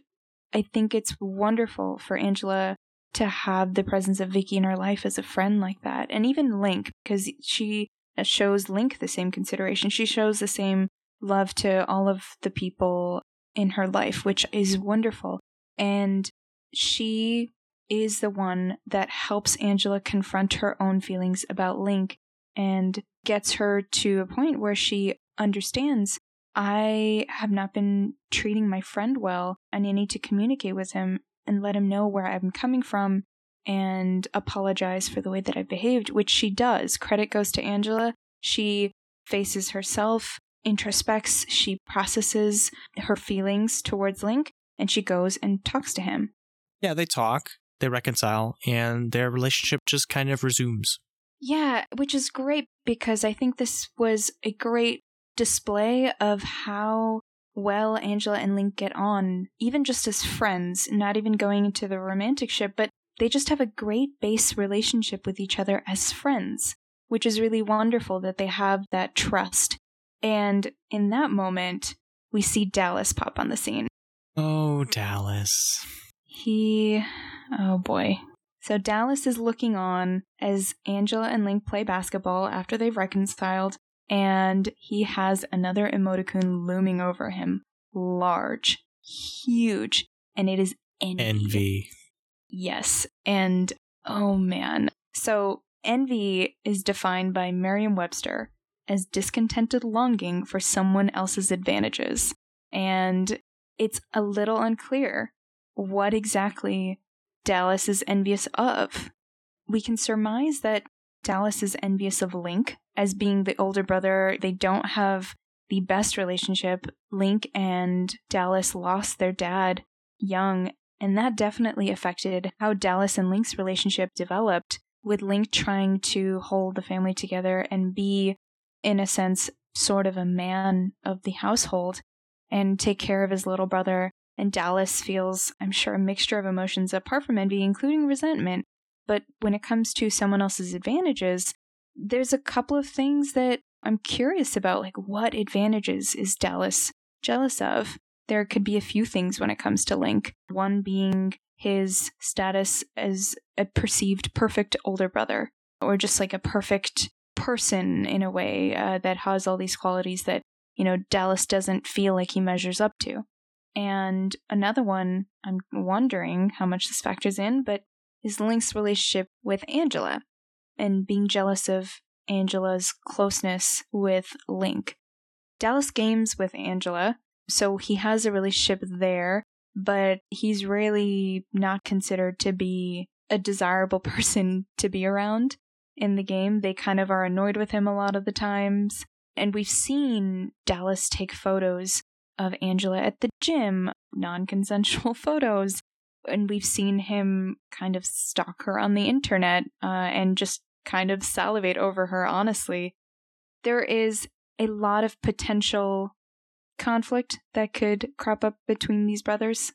I think it's wonderful for Angela to have the presence of Vicky in her life as a friend like that. And even Link, because she shows Link the same consideration. She shows the same love to all of the people in her life, which is wonderful. And she is the one that helps Angela confront her own feelings about Link and gets her to a point where she understands I have not been treating my friend well and I need to communicate with him and let him know where I'm coming from and apologize for the way that I behaved, which she does. Credit goes to Angela. She faces herself, introspects, she processes her feelings towards Link, and she goes and talks to him. Yeah, they talk, they reconcile, and their relationship just kind of resumes. Yeah, which is great because I think this was a great display of how well Angela and Link get on, even just as friends, not even going into the romantic ship, but they just have a great base relationship with each other as friends, which is really wonderful that they have that trust. And in that moment, we see Dallas pop on the scene. Oh, Dallas. He. Oh boy. So Dallas is looking on as Angela and Link play basketball after they've reconciled, and he has another emoticon looming over him. Large, huge, and it is envy. Envy. Yes. And oh man. So envy is defined by Merriam Webster as discontented longing for someone else's advantages. And it's a little unclear what exactly Dallas is envious of. We can surmise that Dallas is envious of Link as being the older brother. They don't have the best relationship. Link and Dallas lost their dad young, and that definitely affected how Dallas and Link's relationship developed, with Link trying to hold the family together and be, in a sense, sort of a man of the household and take care of his little brother. And Dallas feels, I'm sure, a mixture of emotions apart from envy, including resentment. But when it comes to someone else's advantages, there's a couple of things that I'm curious about. Like, what advantages is Dallas jealous of? There could be a few things when it comes to Link. One being his status as a perceived perfect older brother, or just like a perfect person in a way uh, that has all these qualities that you know, Dallas doesn't feel like he measures up to. And another one, I'm wondering how much this factors in, but is Link's relationship with Angela and being jealous of Angela's closeness with Link. Dallas games with Angela, so he has a relationship there, but he's really not considered to be a desirable person to be around in the game. They kind of are annoyed with him a lot of the times. And we've seen Dallas take photos of Angela at the gym, non consensual photos. And we've seen him kind of stalk her on the internet uh, and just kind of salivate over her, honestly. There is a lot of potential conflict that could crop up between these brothers.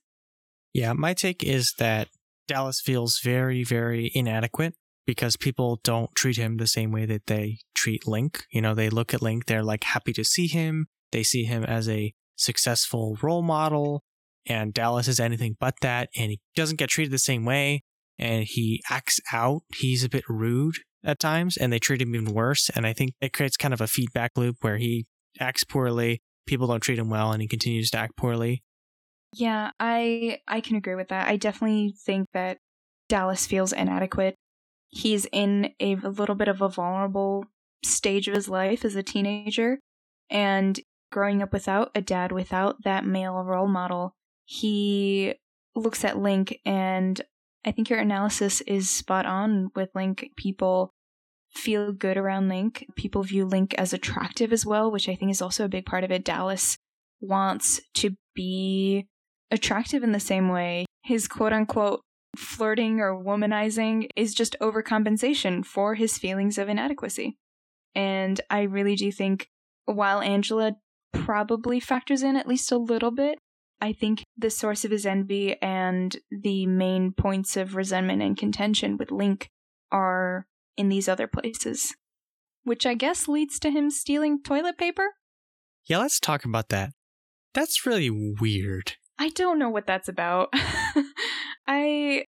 Yeah, my take is that Dallas feels very, very inadequate because people don't treat him the same way that they treat Link. You know, they look at Link, they're like happy to see him. They see him as a successful role model, and Dallas is anything but that, and he doesn't get treated the same way, and he acts out. He's a bit rude at times, and they treat him even worse. And I think it creates kind of a feedback loop where he acts poorly, people don't treat him well, and he continues to act poorly. Yeah, I I can agree with that. I definitely think that Dallas feels inadequate he's in a, a little bit of a vulnerable stage of his life as a teenager and growing up without a dad, without that male role model, he looks at Link and I think your analysis is spot on with Link. People feel good around Link. People view Link as attractive as well, which I think is also a big part of it. Dallas wants to be attractive in the same way. His quote unquote flirting or womanizing is just overcompensation for his feelings of inadequacy. And I really do think while Angela probably factors in at least a little bit, I think the source of his envy and the main points of resentment and contention with Link are in these other places. Which I guess leads to him stealing toilet paper? Yeah, let's talk about that. That's really weird. I don't know what that's about. I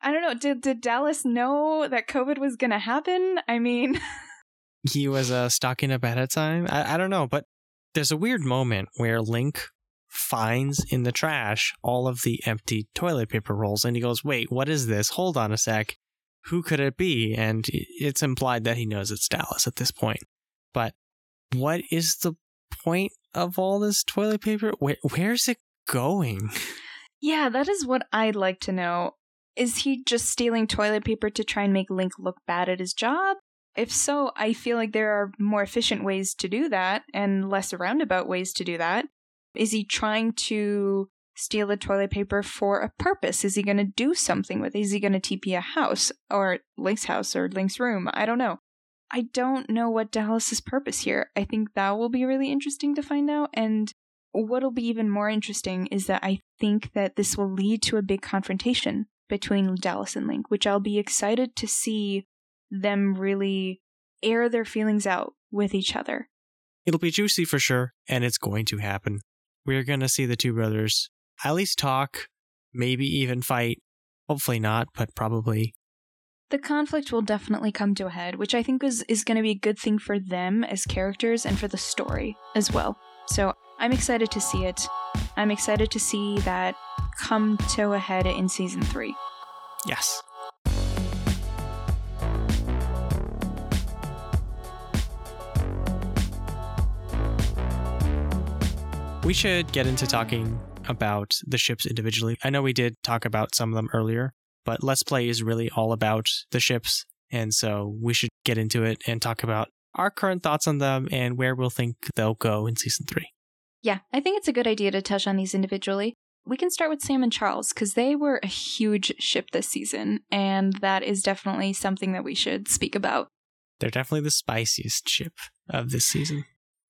I don't know. Did did Dallas know that COVID was gonna happen? I mean, he was uh, stocking up ahead of time. I, I don't know, but there's a weird moment where Link finds in the trash all of the empty toilet paper rolls, and he goes, "Wait, what is this? Hold on a sec. Who could it be?" And it's implied that he knows it's Dallas at this point. But what is the point of all this toilet paper? Where, where's it going? Yeah, that is what I'd like to know. Is he just stealing toilet paper to try and make Link look bad at his job? If so, I feel like there are more efficient ways to do that and less roundabout ways to do that. Is he trying to steal the toilet paper for a purpose? Is he going to do something with it? Is he going to TP a house or Link's house or Link's room? I don't know. I don't know what Dallas's purpose here. I think that will be really interesting to find out. And what'll be even more interesting is that I think that this will lead to a big confrontation between Dallas and Link, which I'll be excited to see them really air their feelings out with each other. It'll be juicy for sure, and it's going to happen. We're going to see the two brothers at least talk, maybe even fight. Hopefully not, but probably. The conflict will definitely come to a head, which I think is, is going to be a good thing for them as characters and for the story as well. So I'm excited to see it. I'm excited to see that come to a head in season three. Yes. We should get into talking about the ships individually. I know we did talk about some of them earlier, but Let's Play is really all about the ships. And so we should get into it and talk about our current thoughts on them and where we'll think they'll go in season three. Yeah, I think it's a good idea to touch on these individually. We can start with Sam and Charles because they were a huge ship this season, and that is definitely something that we should speak about. They're definitely the spiciest ship of this season.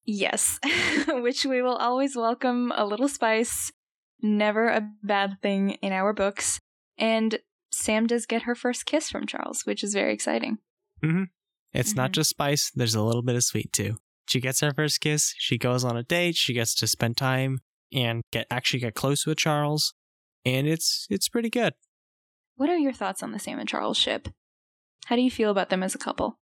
Yes, which we will always welcome a little spice. Never a bad thing in our books. And Sam does get her first kiss from Charles, which is very exciting. Mm-hmm. It's Mhm. not just spice, there's a little bit of sweet too. She gets her first kiss, she goes on a date, she gets to spend time and get actually get close with Charles, and it's it's pretty good. What are your thoughts on the Sam and Charles ship? How do you feel about them as a couple?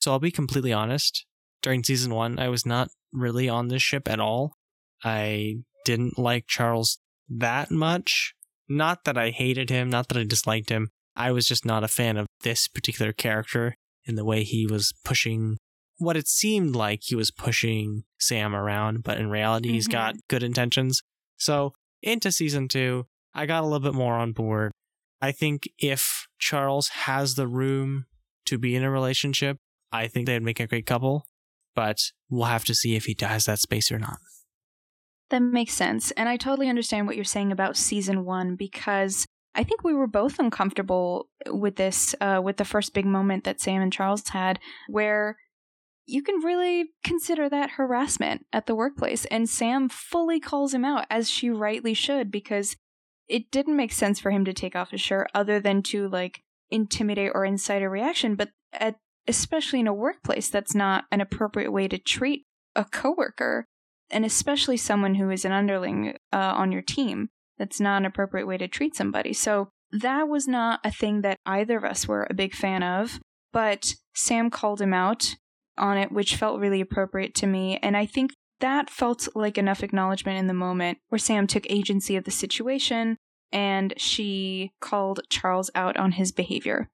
So I'll be completely honest. During season one, I was not really on this ship at all. I didn't like Charles that much. Not that I hated him, not that I disliked him. I was just not a fan of this particular character in the way he was pushing what it seemed like he was pushing Sam around, but in reality, he's Mhm. got good intentions. So into season two, I got a little bit more on board. I think if Charles has the room to be in a relationship, I think they'd make a great couple, but we'll have to see if he has that space or not. That makes sense. And I totally understand what you're saying about season one because I think we were both uncomfortable with this, uh, with the first big moment that Sam and Charles had, where you can really consider that harassment at the workplace. And Sam fully calls him out, as she rightly should, because it didn't make sense for him to take off his shirt other than to like intimidate or incite a reaction. But at, especially in a workplace, that's not an appropriate way to treat a coworker and especially someone who is an underling uh, on your team. That's not an appropriate way to treat somebody. So that was not a thing that either of us were a big fan of. But Sam called him out on it, which felt really appropriate to me. And I think that felt like enough acknowledgement in the moment where Sam took agency of the situation and she called Charles out on his behavior.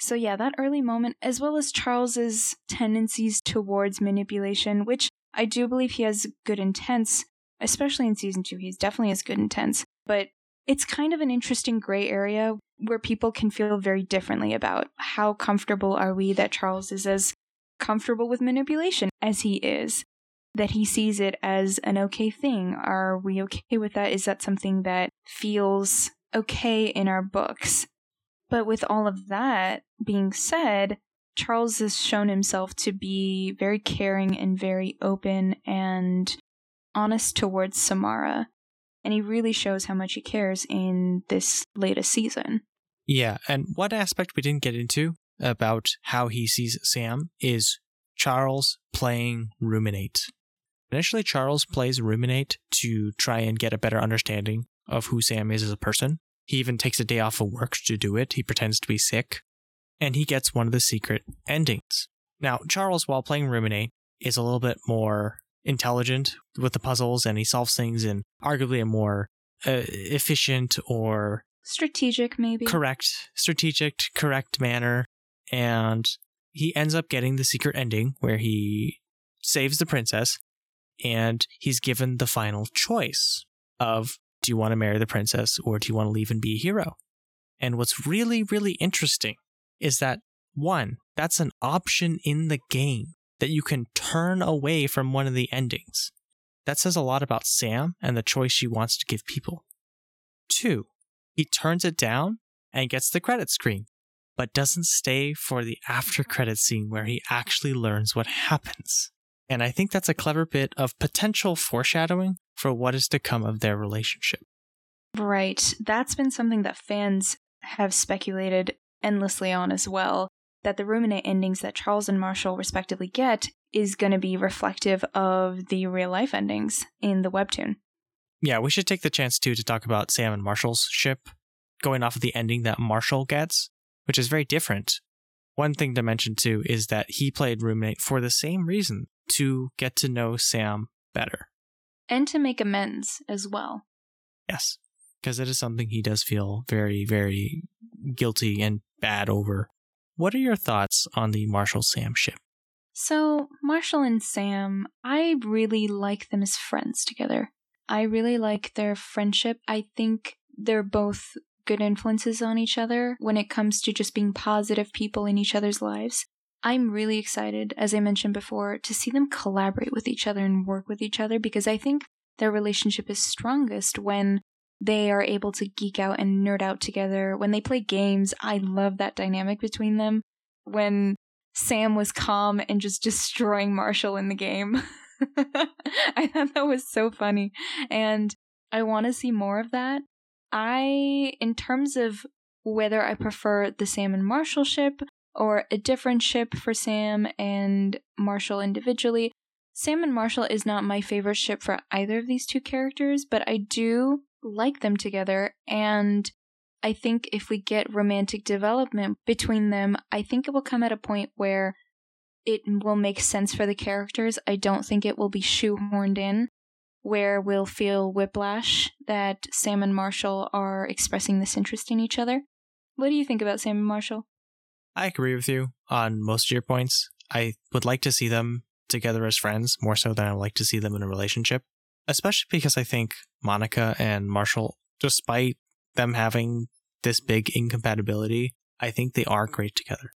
So, yeah, that early moment, as well as Charles's tendencies towards manipulation, which I do believe he has good intents, especially in season two. He's definitely has good intents, but it's kind of an interesting gray area where people can feel very differently about how comfortable are we that Charles is as comfortable with manipulation as he is, that he sees it as an okay thing. Are we okay with that? Is that something that feels okay in our books? But with all of that being said, Charles has shown himself to be very caring and very open and honest towards Samara. And he really shows how much he cares in this latest season. Yeah, and one aspect we didn't get into about how he sees Sam is Charles playing Ruminate. Initially, Charles plays Ruminate to try and get a better understanding of who Sam is as a person. He even takes a day off of work to do it. He pretends to be sick. And he gets one of the secret endings. Now, Charles, while playing Ruminate, is a little bit more intelligent with the puzzles and he solves things in arguably a more uh, efficient or Strategic, maybe. correct, strategic, correct manner. And he ends up getting the secret ending where he saves the princess and he's given the final choice of do you want to marry the princess or do you want to leave and be a hero? And what's really, really interesting is that one, that's an option in the game that you can turn away from one of the endings. That says a lot about Sam and the choice she wants to give people. Two, he turns it down and gets the credit screen. but doesn't stay for the after credit scene where he actually learns what happens. And I think that's a clever bit of potential foreshadowing for what is to come of their relationship. Right. That's been something that fans have speculated endlessly on as well. That the ruminate endings that Charles and Marshall respectively get is going to be reflective of the real life endings in the webtoon. Yeah, we should take the chance too to talk about Sam and Marshall's ship, going off of the ending that Marshall gets, which is very different. One thing to mention too is that he played Ruminate for the same reason to get to know Sam better. And to make amends as well. Yes, because it is something he does feel very, very guilty and bad over. What are your thoughts on the Marshall Sam ship? So, Marshall and Sam, I really like them as friends together. I really like their friendship. I think they're both good influences on each other when it comes to just being positive people in each other's lives. I'm really excited, as I mentioned before, to see them collaborate with each other and work with each other because I think their relationship is strongest when they are able to geek out and nerd out together. When they play games, I love that dynamic between them. When Sam was calm and just destroying Marshall in the game. I thought that was so funny. And I want to see more of that. I, in terms of whether I prefer the Sam and Marshall ship or a different ship for Sam and Marshall individually, Sam and Marshall is not my favorite ship for either of these two characters, but I do like them together. And I think if we get romantic development between them, I think it will come at a point where it will make sense for the characters. I don't think it will be shoehorned in where we'll feel whiplash that Sam and Marshall are expressing this interest in each other. What do you think about Sam and Marshall? I agree with you on most of your points. I would like to see them together as friends more so than I would like to see them in a relationship, especially because I think Monica and Marshall, despite them having this big incompatibility, I think they are great together.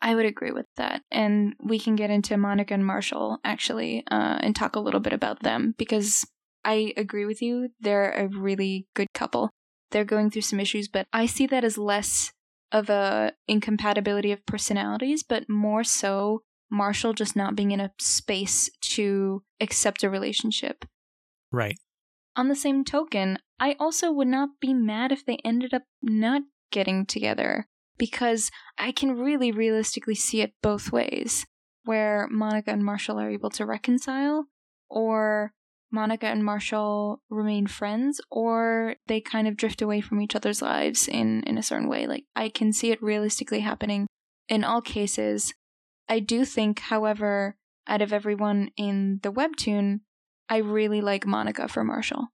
I would agree with that. And we can get into Monica and Marshall actually uh, and talk a little bit about them because I agree with you. They're a really good couple. They're going through some issues, but I see that as less of a incompatibility of personalities, but more so Marshall just not being in a space to accept a relationship. Right. On the same token, I also would not be mad if they ended up not getting together because I can really realistically see it both ways where Monica and Marshall are able to reconcile or Monica and Marshall remain friends or they kind of drift away from each other's lives in in a certain way like I can see it realistically happening in all cases I do think however out of everyone in the webtoon I really like Monica for Marshall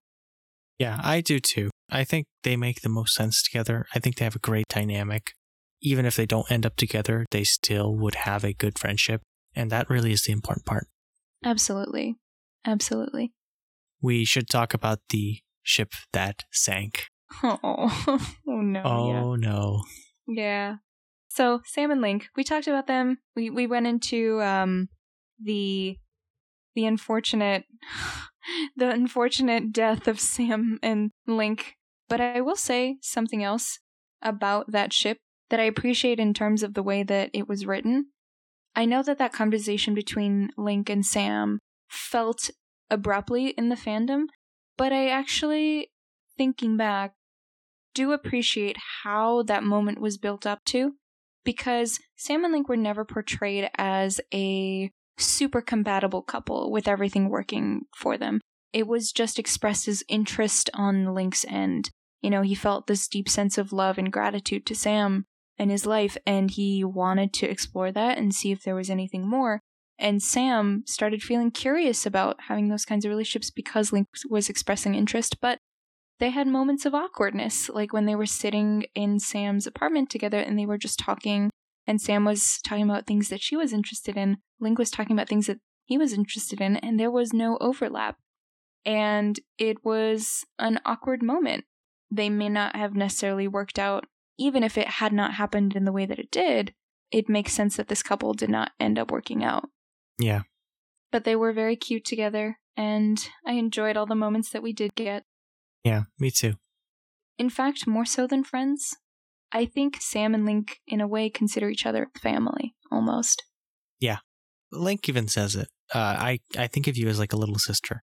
yeah, I do too. I think they make the most sense together. I think they have a great dynamic. Even if they don't end up together, they still would have a good friendship. And that really is the important part. Absolutely. Absolutely. We should talk about the ship that sank. Oh, oh no. Oh yeah. no. Yeah. So Sam and Link, we talked about them. We we went into um the the unfortunate the unfortunate death of Sam and Link. But I will say something else about that ship that I appreciate in terms of the way that it was written. I know that that conversation between Link and Sam felt abruptly in the fandom, but I actually, thinking back, do appreciate how that moment was built up to because Sam and Link were never portrayed as a super compatible couple with everything working for them. It was just expressed as interest on Link's end. You know, he felt this deep sense of love and gratitude to Sam and his life, and he wanted to explore that and see if there was anything more. And Sam started feeling curious about having those kinds of relationships because Link was expressing interest, but they had moments of awkwardness, like when they were sitting in Sam's apartment together and they were just talking and Sam was talking about things that she was interested in. Link was talking about things that he was interested in, and there was no overlap. And it was an awkward moment. They may not have necessarily worked out, even if it had not happened in the way that it did. It makes sense that this couple did not end up working out. Yeah. But they were very cute together, and I enjoyed all the moments that we did get. Yeah, me too. In fact, more so than friends. I think Sam and Link, in a way, consider each other family almost. Yeah. Link even says it. Uh, I I think of you as like a little sister.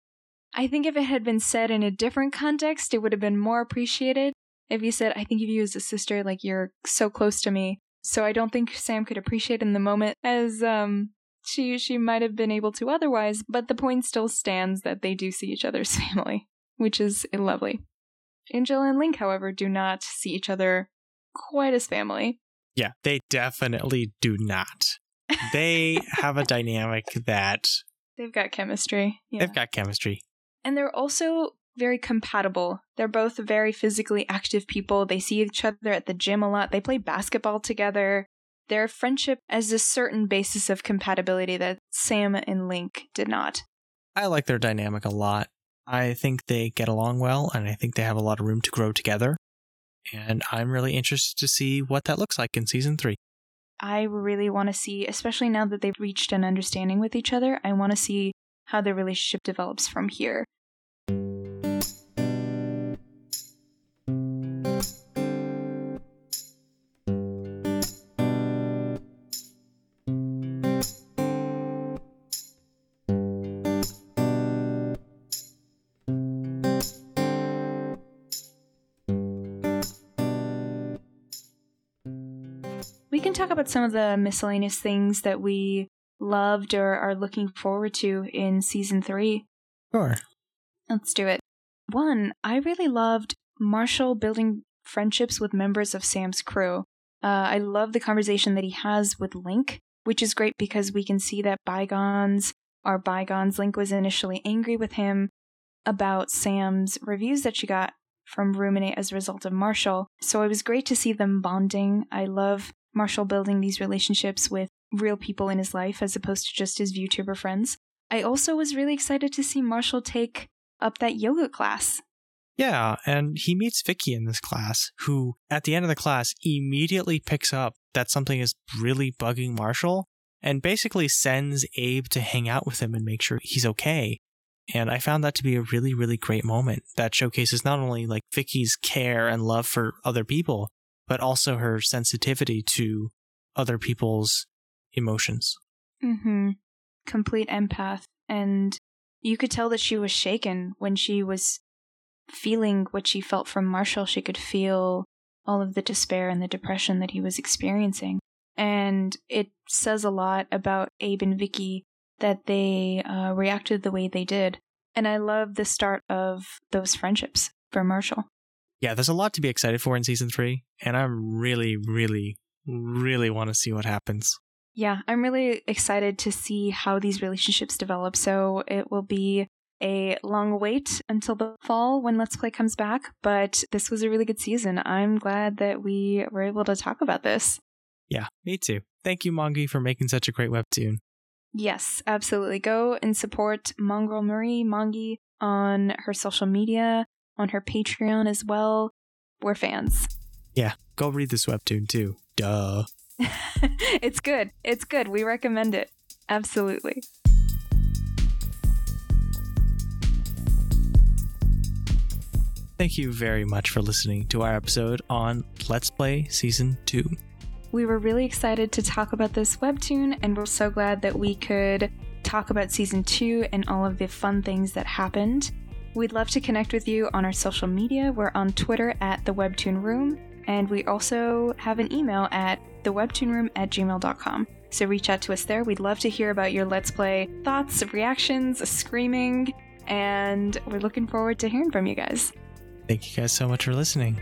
I think if it had been said in a different context, it would have been more appreciated. If you said, I think of you as a sister, like you're so close to me. So I don't think Sam could appreciate in the moment as um she she might have been able to otherwise, but the point still stands that they do see each other's family, which is lovely. Angel and Link, however, do not see each other quite as family. Yeah, they definitely do not. They have a dynamic that They've got chemistry. Yeah. they've got chemistry. and they're also very compatible. They're both very physically active people. They see each other at the gym a lot. They play basketball together. Their friendship as a certain basis of compatibility that Sam and Link did not. I like their dynamic a lot. I think they get along well, and I think they have a lot of room to grow together. And I'm really interested to see what that looks like in season three. I really want to see, especially now that they've reached an understanding with each other, I want to see how their relationship develops from here. About some of the miscellaneous things that we loved or are looking forward to in season three. Sure. Let's do it. One, I really loved Marshall building friendships with members of Sam's crew. Uh, I love the conversation that he has with Link, which is great because we can see that bygones are bygones. Link was initially angry with him about Sam's reviews that she got from Ruminate as a result of Marshall. So it was great to see them bonding. I love Marshall building these relationships with real people in his life as opposed to just his VTuber friends. I also was really excited to see Marshall take up that yoga class. Yeah, and he meets Vicky in this class, who at the end of the class immediately picks up that something is really bugging Marshall and basically sends Abe to hang out with him and make sure he's okay. And I found that to be a really, really great moment that showcases not only like Vicky's care and love for other people, but also her sensitivity to other people's emotions. Mm-hmm. Complete empath. And you could tell that she was shaken when she was feeling what she felt from Marshall. She could feel all of the despair and the depression that he was experiencing. And it says a lot about Abe and Vicky that they uh, reacted the way they did. And I love the start of those friendships for Marshall. Yeah, there's a lot to be excited for in season three, and I really, really, really want to see what happens. Yeah, I'm really excited to see how these relationships develop. So it will be a long wait until the fall when Let's Play comes back, but this was a really good season. I'm glad that we were able to talk about this. Yeah, me too. Thank you, Mongie, for making such a great webtoon. Yes, absolutely. Go and support Mongrel Marie Mongie on her social media, on her Patreon as well. We're fans. Yeah, go read this webtoon too. Duh. it's good. It's good. We recommend it. Absolutely. Thank you very much for listening to our episode on Let's Play Season 2. We were really excited to talk about this webtoon, and we're so glad that we could talk about season two and all of the fun things that happened. We'd love to connect with you on our social media. We're on Twitter at the Webtoon Room, and we also have an email at thewebtoonroom at gmail.com. So reach out to us there. We'd love to hear about your Let's Play thoughts, reactions, screaming, and we're looking forward to hearing from you guys. Thank you guys so much for listening.